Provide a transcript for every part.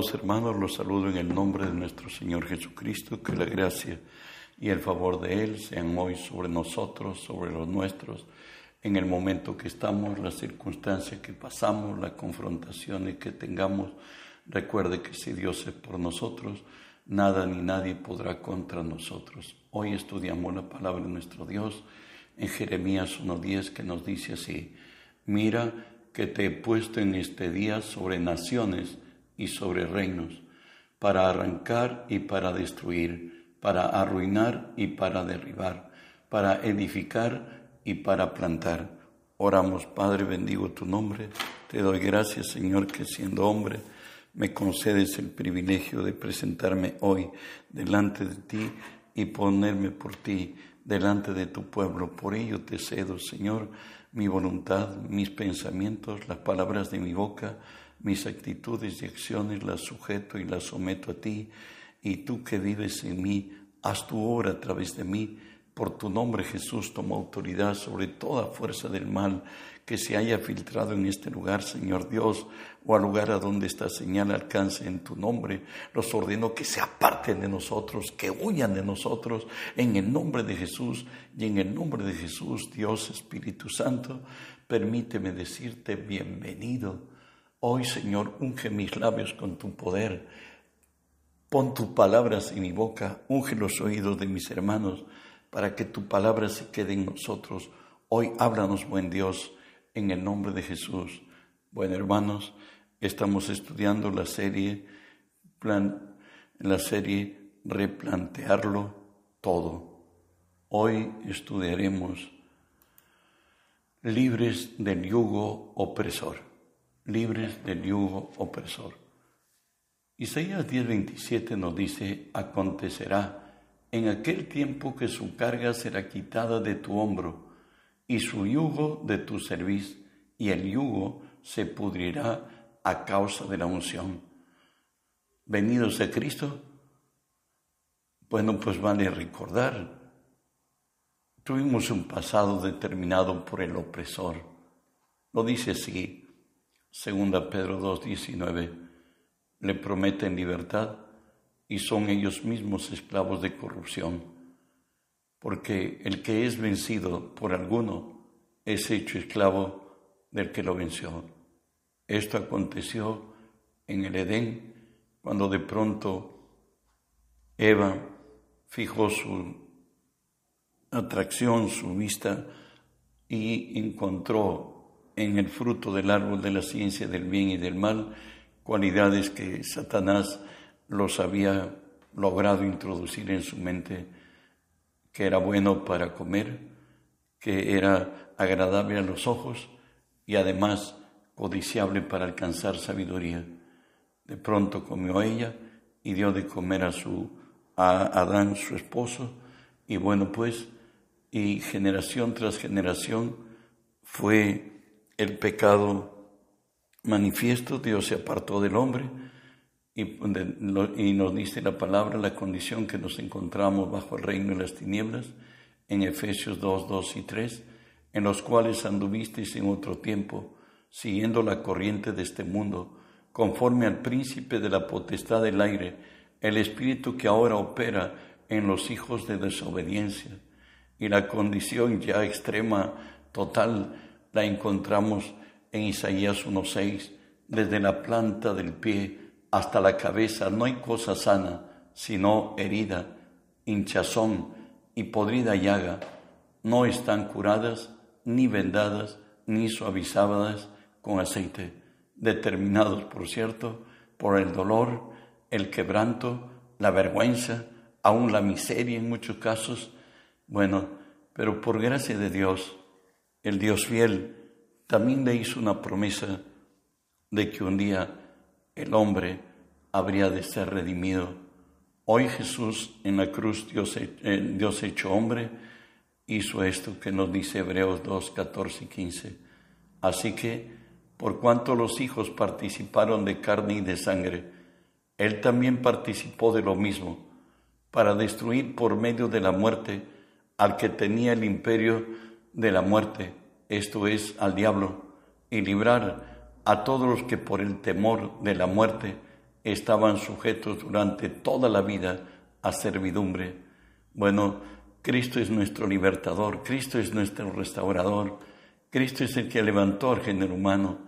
Amados hermanos, los saludo en el nombre de nuestro Señor Jesucristo, que la gracia y el favor de Él sean hoy sobre nosotros, sobre los nuestros, en el momento que estamos, las circunstancias que pasamos, las confrontaciones que tengamos. Recuerde que si Dios es por nosotros, nada ni nadie podrá contra nosotros. Hoy estudiamos la palabra de nuestro Dios en Jeremías 1.10 que nos dice así, mira que te he puesto en este día sobre naciones, y sobre reinos, para arrancar y para destruir, para arruinar y para derribar, para edificar y para plantar. Oramos, Padre, bendigo tu nombre. Te doy gracias, Señor, que siendo hombre me concedes el privilegio de presentarme hoy delante de ti y ponerme por ti delante de tu pueblo. Por ello te cedo, Señor, mi voluntad, mis pensamientos, las palabras de mi boca, mis actitudes y acciones las sujeto y las someto a ti, y tú que vives en mí, haz tu obra a través de mí. Por tu nombre Jesús toma autoridad sobre toda fuerza del mal que se haya filtrado en este lugar, Señor Dios, o al lugar a donde esta señal alcance en tu nombre. Los ordeno que se aparten de nosotros, que huyan de nosotros, en el nombre de Jesús y en el nombre de Jesús, Dios Espíritu Santo, permíteme decirte bienvenido Hoy, Señor, unge mis labios con tu poder. Pon tus palabras en mi boca, unge los oídos de mis hermanos, para que tu palabra se quede en nosotros. Hoy háblanos, buen Dios, en el nombre de Jesús. Bueno, hermanos, estamos estudiando la serie, la serie Replantearlo todo. Hoy estudiaremos libres del yugo opresor libres del yugo opresor. Isaías 10:27 nos dice, acontecerá en aquel tiempo que su carga será quitada de tu hombro y su yugo de tu cerviz, y el yugo se pudrirá a causa de la unción. Venidos a Cristo, bueno, pues vale recordar, tuvimos un pasado determinado por el opresor. Lo dice así, Segunda Pedro 2.19, le prometen libertad y son ellos mismos esclavos de corrupción, porque el que es vencido por alguno es hecho esclavo del que lo venció. Esto aconteció en el Edén, cuando de pronto Eva fijó su atracción, su vista, y encontró en el fruto del árbol de la ciencia del bien y del mal, cualidades que Satanás los había logrado introducir en su mente, que era bueno para comer, que era agradable a los ojos y además codiciable para alcanzar sabiduría. De pronto comió ella y dio de comer a su a Adán su esposo y bueno pues y generación tras generación fue el pecado manifiesto, Dios se apartó del hombre y, nos dice la palabra, la condición que nos encontramos bajo el reino de las tinieblas, en Efesios 2, 2 y 3, en los cuales anduvisteis en otro tiempo, siguiendo la corriente de este mundo, conforme al príncipe de la potestad del aire, el espíritu que ahora opera en los hijos de desobediencia, y la condición ya extrema, total, la encontramos en Isaías 1.6, desde la planta del pie hasta la cabeza no hay cosa sana, sino herida, hinchazón y podrida llaga. No están curadas, ni vendadas, ni suavizadas con aceite, determinados, por cierto, por el dolor, el quebranto, la vergüenza, aún la miseria en muchos casos. Bueno, pero por gracia de Dios, el Dios fiel, también le hizo una promesa de que un día el hombre habría de ser redimido. Hoy Jesús en la cruz, Dios, eh, hecho hombre, hizo esto que nos dice Hebreos 2, 14 y 15. Así que, por cuanto los hijos participaron de carne y de sangre, Él también participó de lo mismo, para destruir por medio de la muerte al que tenía el imperio de la muerte, esto es, al diablo, y librar a todos los que por el temor de la muerte estaban sujetos durante toda la vida a servidumbre. Bueno, Cristo es nuestro libertador, Cristo es nuestro restaurador, Cristo es el que levantó al género humano,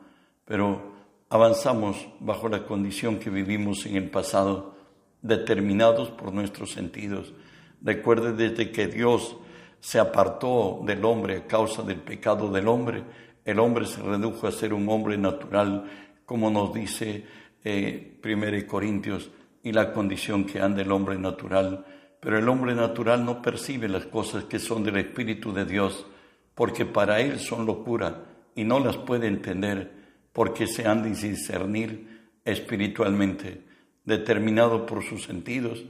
pero avanzamos bajo la condición que vivimos en el pasado, determinados por nuestros sentidos. Recuerde desde que Dios se apartó del hombre a causa del pecado del hombre, el hombre se redujo a ser un hombre natural, como nos dice eh, 1 Corintios, y la condición que anda el hombre natural. Pero el hombre natural no percibe las cosas que son del Espíritu de Dios, porque para él son locura y no las puede entender, porque se han de discernir espiritualmente, determinado por sus sentidos,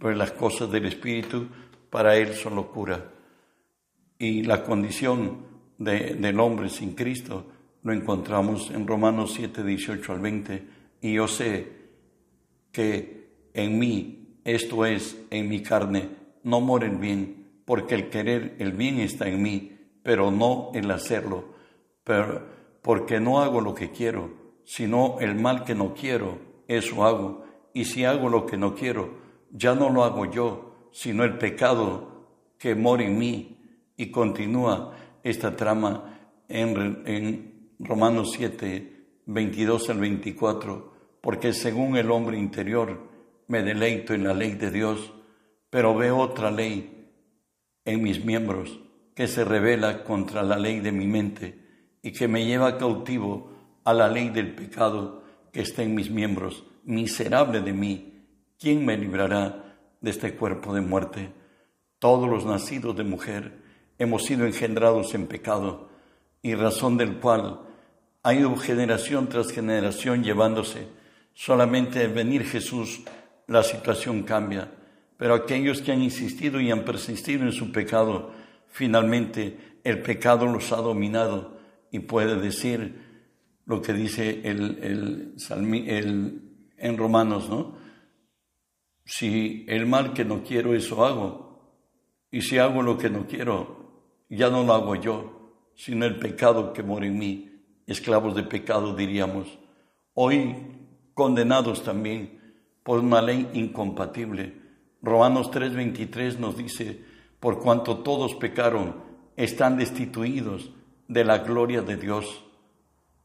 pues las cosas del Espíritu para él son locura. Y la condición del hombre sin Cristo lo encontramos en Romanos 7, 18 al 20. Y yo sé que en mí, esto es, en mi carne, no mora el bien, porque el querer el bien está en mí, pero no el hacerlo, pero porque no hago lo que quiero, sino el mal que no quiero, eso hago. Y si hago lo que no quiero, ya no lo hago yo, sino el pecado que mora en mí. Y continúa esta trama en, en Romanos 7, 22 al 24, porque según el hombre interior me deleito en la ley de Dios, pero veo otra ley en mis miembros que se revela contra la ley de mi mente y que me lleva cautivo a la ley del pecado que está en mis miembros. Miserable de mí, ¿quién me librará de este cuerpo de muerte? Todos los nacidos de mujer hemos sido engendrados en pecado y razón del cual ha ido generación tras generación llevándose. Solamente al venir Jesús la situación cambia, pero aquellos que han insistido y han persistido en su pecado, finalmente el pecado los ha dominado y puede decir lo que dice el, el, en Romanos, ¿no? Si el mal que no quiero, eso hago. Y si hago lo que no quiero, ya no lo hago yo, sino el pecado que mora en mí. Esclavos de pecado, diríamos. Hoy condenados también por una ley incompatible. Romanos 3:23 nos dice, por cuanto todos pecaron, están destituidos de la gloria de Dios.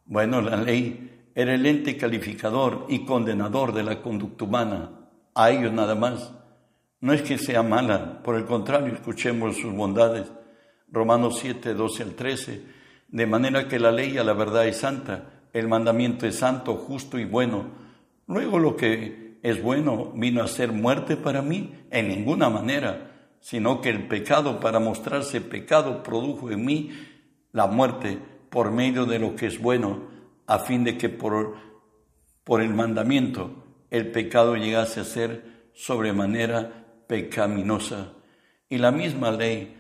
Bueno, la ley era el ente calificador y condenador de la conducta humana, a ellos nada más. No es que sea mala, por el contrario, escuchemos sus bondades. Romanos 7, 12 al 13, de manera que la ley a la verdad es santa, el mandamiento es santo, justo y bueno. Luego lo que es bueno vino a ser muerte para mí en ninguna manera sino que el pecado para mostrarse pecado produjo en mí la muerte por medio de lo que es bueno, a fin de que por, por el mandamiento el pecado llegase a ser sobremanera pecaminosa. Y la misma ley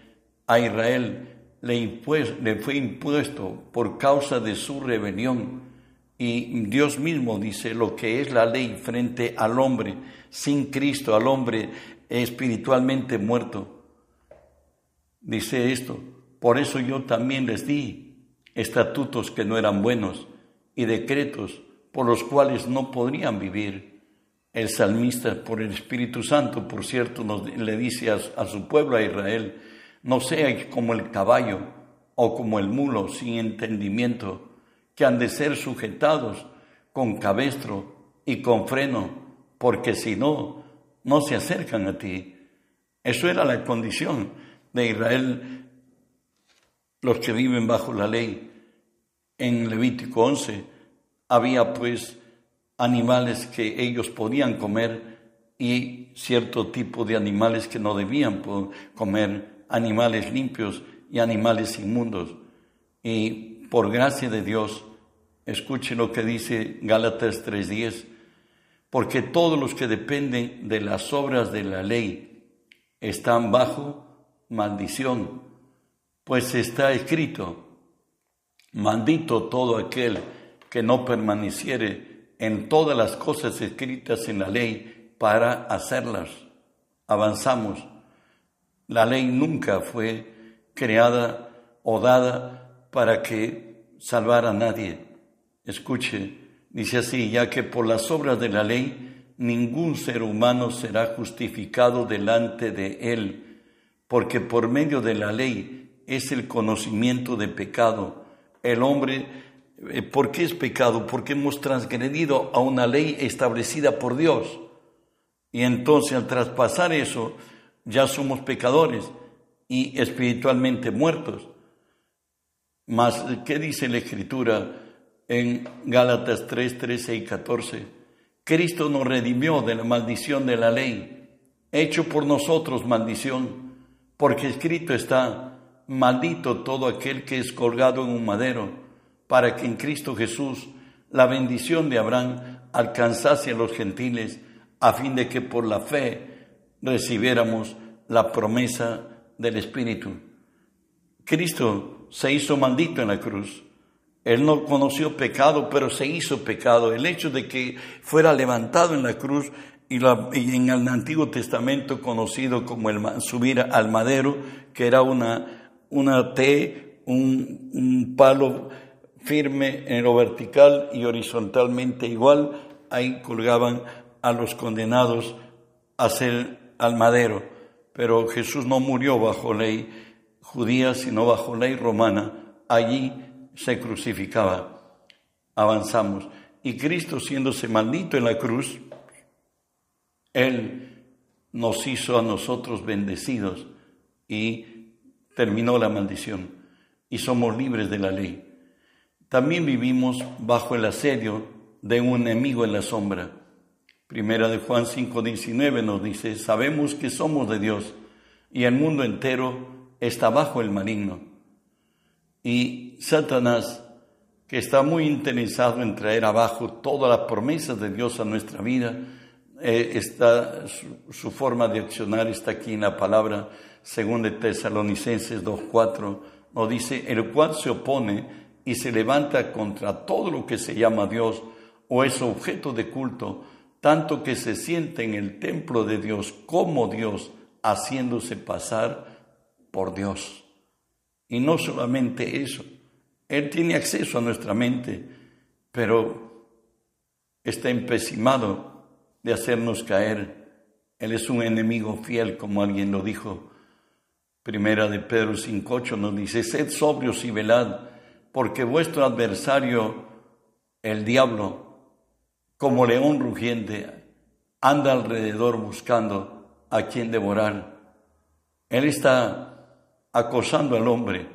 a Israel le, fue impuesto por causa de su rebelión. Y Dios mismo dice lo que es la ley frente al hombre sin Cristo, al hombre espiritualmente muerto. Dice esto, por eso yo también les di estatutos que no eran buenos y decretos por los cuales no podrían vivir. El salmista, por el Espíritu Santo, por cierto, nos, le dice a su pueblo, a Israel, no seáis como el caballo o como el mulo sin entendimiento, que han de ser sujetados con cabestro y con freno, porque si no, no se acercan a ti. Eso era la condición de Israel, los que viven bajo la ley. En Levítico 11 había pues animales que ellos podían comer y cierto tipo de animales que no debían comer, animales limpios y animales inmundos. Y por gracia de Dios, escuche lo que dice Gálatas 3:10, porque todos los que dependen de las obras de la ley están bajo maldición, pues está escrito, maldito todo aquel que no permaneciere en todas las cosas escritas en la ley para hacerlas. Avanzamos. La ley nunca fue creada o dada para que salvara a nadie. Escuche, Dice así, ya que por las obras de la ley ningún ser humano será justificado delante de él, porque por medio de la ley es el conocimiento de pecado. El hombre, eh, ¿por qué es pecado? Porque hemos transgredido a una ley establecida por Dios. Y entonces al traspasar eso, ya somos pecadores y espiritualmente muertos. Mas, ¿qué dice la Escritura en Gálatas 3, 13 y 14? Cristo nos redimió de la maldición de la ley, hecho por nosotros maldición, porque escrito está, maldito todo aquel que es colgado en un madero, para que en Cristo Jesús la bendición de Abraham alcanzase a los gentiles, a fin de que por la fe recibiéramos la promesa del Espíritu. Cristo se hizo maldito en la cruz. Él no conoció pecado, pero se hizo pecado. El hecho de que fuera levantado en la cruz y, en el Antiguo Testamento conocido como el subir al madero, que era una, una T, un, un palo firme en lo vertical y horizontalmente igual, ahí colgaban a los condenados a ser al madero. Pero Jesús no murió bajo ley judía, sino bajo ley romana. Allí se crucificaba. Avanzamos. Y Cristo, siéndose maldito en la cruz, Él nos hizo a nosotros bendecidos y terminó la maldición. Y somos libres de la ley. También vivimos bajo el asedio de un enemigo en la sombra Primera de Juan 5:19 nos dice, sabemos que somos de Dios y el mundo entero está bajo el maligno. Y Satanás, que está muy interesado en traer abajo todas las promesas de Dios a nuestra vida, eh, está, su, forma de accionar está aquí en la palabra, según de Tesalonicenses 2.4, nos dice, el cual se opone y se levanta contra todo lo que se llama Dios o es objeto de culto, tanto que se siente en el templo de Dios como Dios, haciéndose pasar por Dios. Y no solamente eso, Él tiene acceso a nuestra mente, pero está empecinado de hacernos caer. Él es un enemigo fiel, como alguien lo dijo. Primera de Pedro 5.8 nos dice, sed sobrios y velad, porque vuestro adversario, el diablo, como león rugiente, anda alrededor buscando a quien devorar. Él está acosando al hombre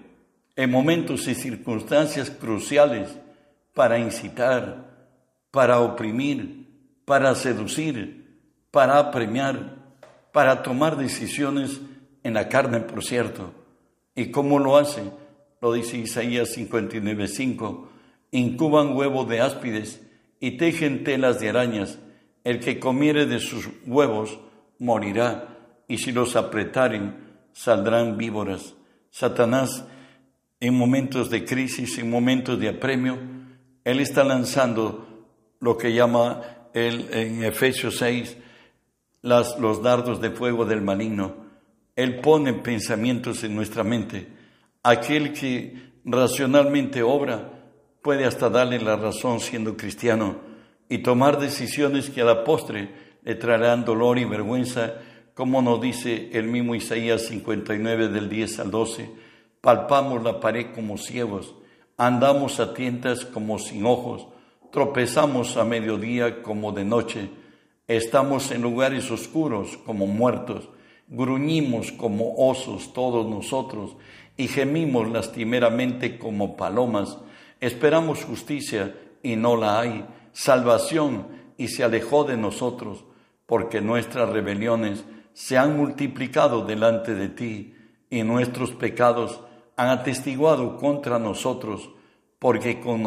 en momentos y circunstancias cruciales para incitar, para oprimir, para seducir, para apremiar, para tomar decisiones en la carne, por cierto. ¿Y cómo lo hace? Lo dice Isaías 59.5. Incuban huevo de áspides y tejen telas de arañas. El que comiere de sus huevos morirá, y si los apretaren, saldrán víboras. Satanás, en momentos de crisis, en momentos de apremio, él está lanzando lo que llama él en Efesios 6 las, los dardos de fuego del maligno. Él pone pensamientos en nuestra mente. Aquel que racionalmente obra, puede hasta darle la razón siendo cristiano y tomar decisiones que a la postre le traerán dolor y vergüenza, como nos dice el mismo Isaías 59 del 10 al 12, palpamos la pared como ciegos, andamos a tientas como sin ojos, tropezamos a mediodía como de noche, estamos en lugares oscuros como muertos, gruñimos como osos todos nosotros y gemimos lastimeramente como palomas, Esperamos justicia y no la hay, salvación y se alejó de nosotros, porque nuestras rebeliones se han multiplicado delante de ti y nuestros pecados han atestiguado contra nosotros, porque con,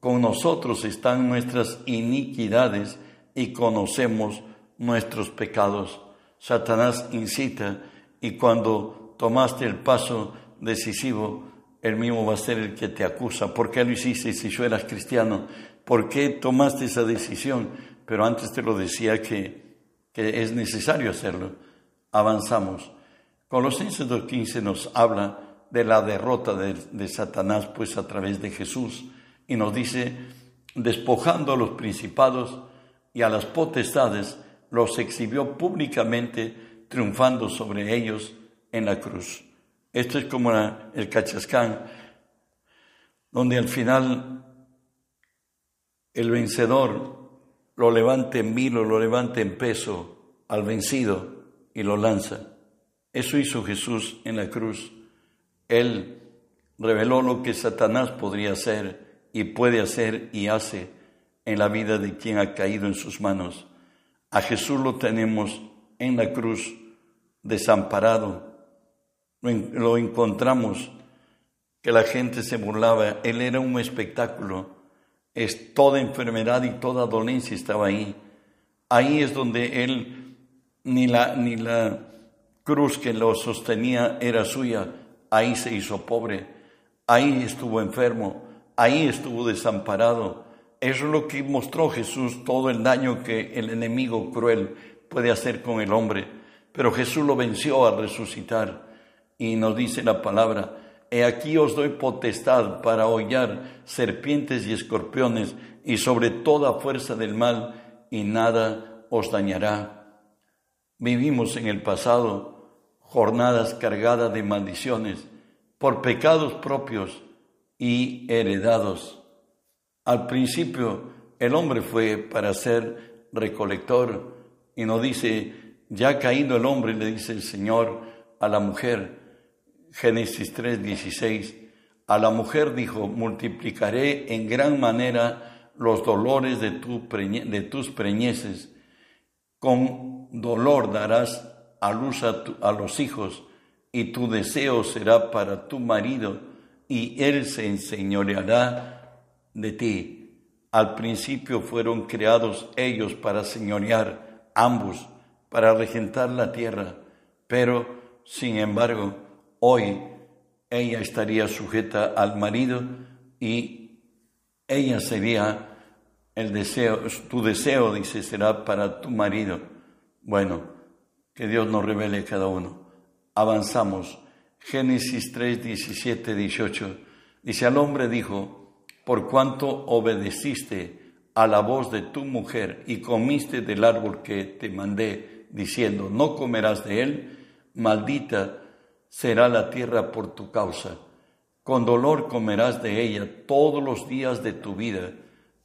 con nosotros están nuestras iniquidades y conocemos nuestros pecados. Satanás incita y cuando tomaste el paso decisivo, el mismo va a ser el que te acusa. ¿Por qué lo hiciste si yo eras cristiano? ¿Por qué tomaste esa decisión? Pero antes te lo decía que, que es necesario hacerlo. Avanzamos. Colosenses 2.15 nos habla de la derrota de, de Satanás pues a través de Jesús y nos dice despojando a los principados y a las potestades, los exhibió públicamente, triunfando sobre ellos en la cruz. Esto es como el cachascán, donde al final el vencedor lo levanta en mil lo levanta en peso al vencido y lo lanza. Eso hizo Jesús en la cruz. Él reveló lo que Satanás podría hacer y puede hacer y hace en la vida de quien ha caído en sus manos. A Jesús lo tenemos en la cruz, desamparado. Lo encontramos que la gente se burlaba. Él era un espectáculo es toda enfermedad y toda dolencia estaba ahí. Ahí es donde él, ni la, ni la cruz que lo sostenía era suya, ahí se hizo pobre, ahí estuvo enfermo, ahí estuvo desamparado. Eso es lo que mostró Jesús, todo el daño que el enemigo cruel puede hacer con el hombre. Pero Jesús lo venció al resucitar y nos dice la palabra, He aquí os doy potestad para hollar serpientes y escorpiones y sobre toda fuerza del mal, y nada os dañará. Vivimos en el pasado jornadas cargadas de maldiciones por pecados propios y heredados. Al principio el hombre fue para ser recolector y no dice, ya caído el hombre, le dice el Señor a la mujer, Génesis 3:16, a la mujer dijo, multiplicaré en gran manera los dolores de, tu de tus preñeces, con dolor darás a luz a, a los hijos, y tu deseo será para tu marido, y él se enseñoreará de ti. Al principio fueron creados ellos para señorear, ambos, para regentar la tierra, pero, sin embargo, Hoy ella estaría sujeta al marido y ella sería el deseo, tu deseo, dice, será para tu marido. Bueno, que Dios nos revele cada uno. Avanzamos. Génesis 3, 17, 18. Dice, al hombre dijo, por cuanto obedeciste a la voz de tu mujer y comiste del árbol que te mandé, diciendo, no comerás de él, maldita será la tierra por tu causa. Con dolor comerás de ella todos los días de tu vida.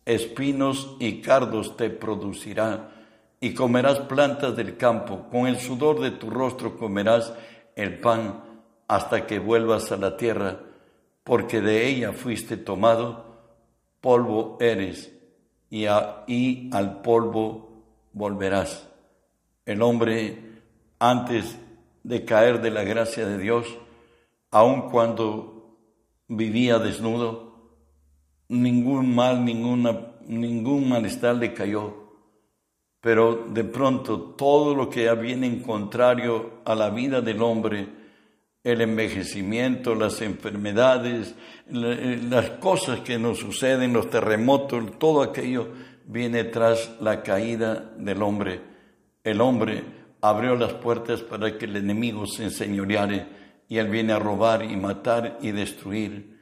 Espinos y cardos te producirá, y comerás plantas del campo. Con el sudor de tu rostro comerás el pan hasta que vuelvas a la tierra, porque de ella fuiste tomado, polvo eres, y, y al polvo volverás. El hombre antes de caer de la gracia de Dios, aun cuando vivía desnudo, ningún mal, ninguna, ningún malestar le cayó. Pero de pronto todo lo que viene en contrario a la vida del hombre, el envejecimiento, las enfermedades, las cosas que nos suceden, los terremotos, todo aquello viene tras la caída del hombre. El hombre abrió las puertas para que el enemigo se enseñoreare y él viene a robar y matar y destruir.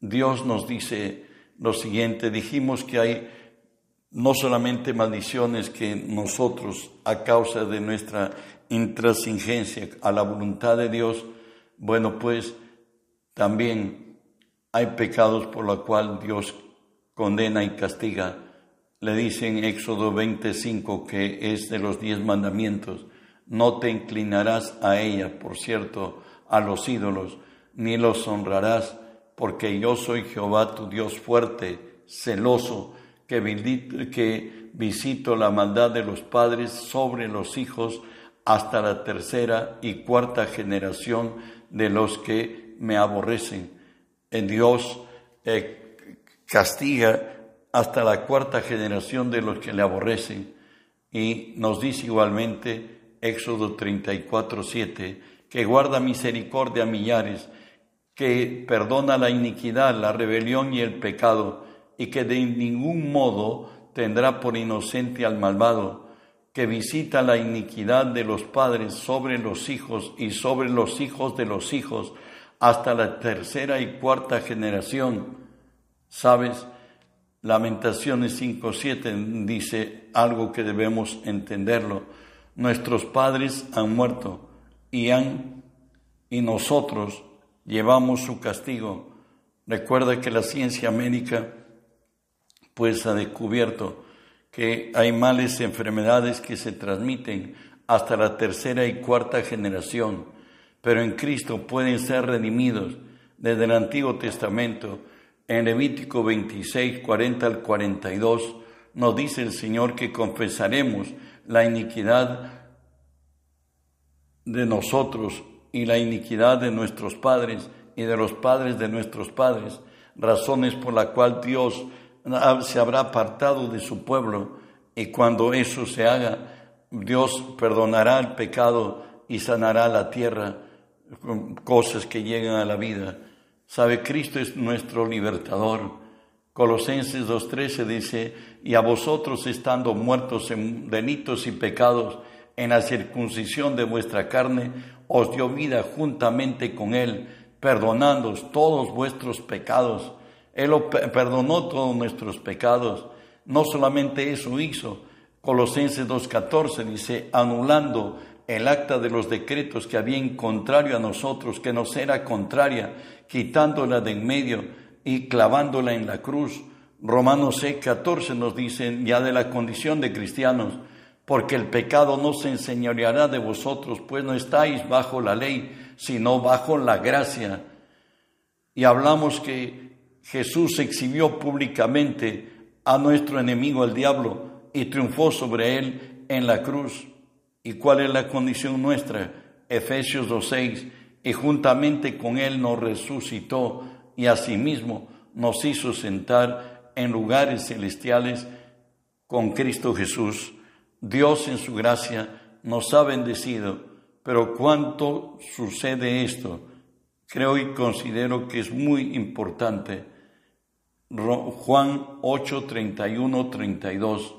Dios nos dice lo siguiente, dijimos que hay no solamente maldiciones que nosotros, a causa de nuestra intransigencia a la voluntad de Dios, bueno, pues también hay pecados por los cuales Dios condena y castiga. Le dice en Éxodo 25 que es de los diez mandamientos no te inclinarás a ella, por cierto, a los ídolos, ni los honrarás, porque yo soy Jehová tu Dios fuerte, celoso, que, visito la maldad de los padres sobre los hijos hasta la tercera y cuarta generación de los que me aborrecen. En Dios eh, castiga hasta la cuarta generación de los que le aborrecen. Y nos dice igualmente, Éxodo 34, 7, que guarda misericordia a millares, que perdona la iniquidad, la rebelión y el pecado, y que de ningún modo tendrá por inocente al malvado, que visita la iniquidad de los padres sobre los hijos y sobre los hijos de los hijos, hasta la tercera y cuarta generación. ¿Sabes? Lamentaciones 5.7 dice algo que debemos entenderlo. Nuestros padres han muerto y han y nosotros llevamos su castigo. Recuerda que la ciencia médica pues ha descubierto que hay males enfermedades que se transmiten hasta la tercera y cuarta generación, pero en Cristo pueden ser redimidos desde el Antiguo Testamento. En Levítico 26, 40 al 42 nos dice el Señor que confesaremos la iniquidad de nosotros y la iniquidad de nuestros padres y de los padres de nuestros padres, razones por la cual Dios se habrá apartado de su pueblo y cuando eso se haga, Dios perdonará el pecado y sanará la tierra cosas que llegan a la vida. Sabe, Cristo es nuestro libertador. Colosenses 2.13 dice, y a vosotros estando muertos en delitos y pecados, en la circuncisión de vuestra carne, os dio vida juntamente con Él, perdonándoos todos vuestros pecados. Él perdonó todos nuestros pecados. No solamente eso hizo, Colosenses 2.14 dice, anulando el acta de los decretos que había en contrario a nosotros, que nos era contraria, quitándola de en medio y clavándola en la cruz. Romanos 6.14 nos dice ya de la condición de cristianos, porque el pecado no se enseñoreará de vosotros, pues no estáis bajo la ley, sino bajo la gracia. Y hablamos que Jesús exhibió públicamente a nuestro enemigo el diablo y triunfó sobre él en la cruz. ¿Y cuál es la condición nuestra? Efesios 2.6, y juntamente con él nos resucitó y asimismo nos hizo sentar en lugares celestiales con Cristo Jesús Dios en su gracia nos ha bendecido, pero cuánto sucede esto, creo y considero que es muy importante. Juan 8, 31, 32.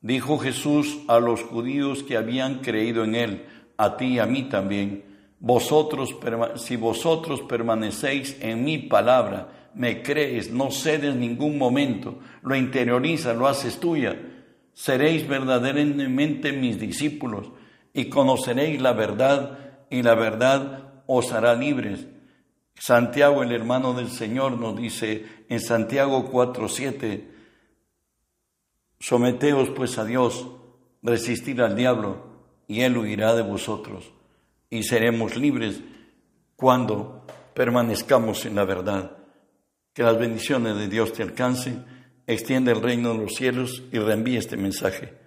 Dijo Jesús a los judíos que habían creído en él, a ti y a mí también, vosotros, si vosotros permanecéis en mi palabra, me crees, no cedes ningún momento, lo interiorizas, lo haces tuya seréis verdaderamente mis discípulos y conoceréis la verdad y la verdad os hará libres. Santiago, el hermano del Señor, nos dice en Santiago 4:7, someteos pues a Dios, resistir al diablo, y él huirá de vosotros, y seremos libres cuando permanezcamos en la verdad. Que las bendiciones de Dios te alcancen extiende el reino de los cielos y reenvíe este mensaje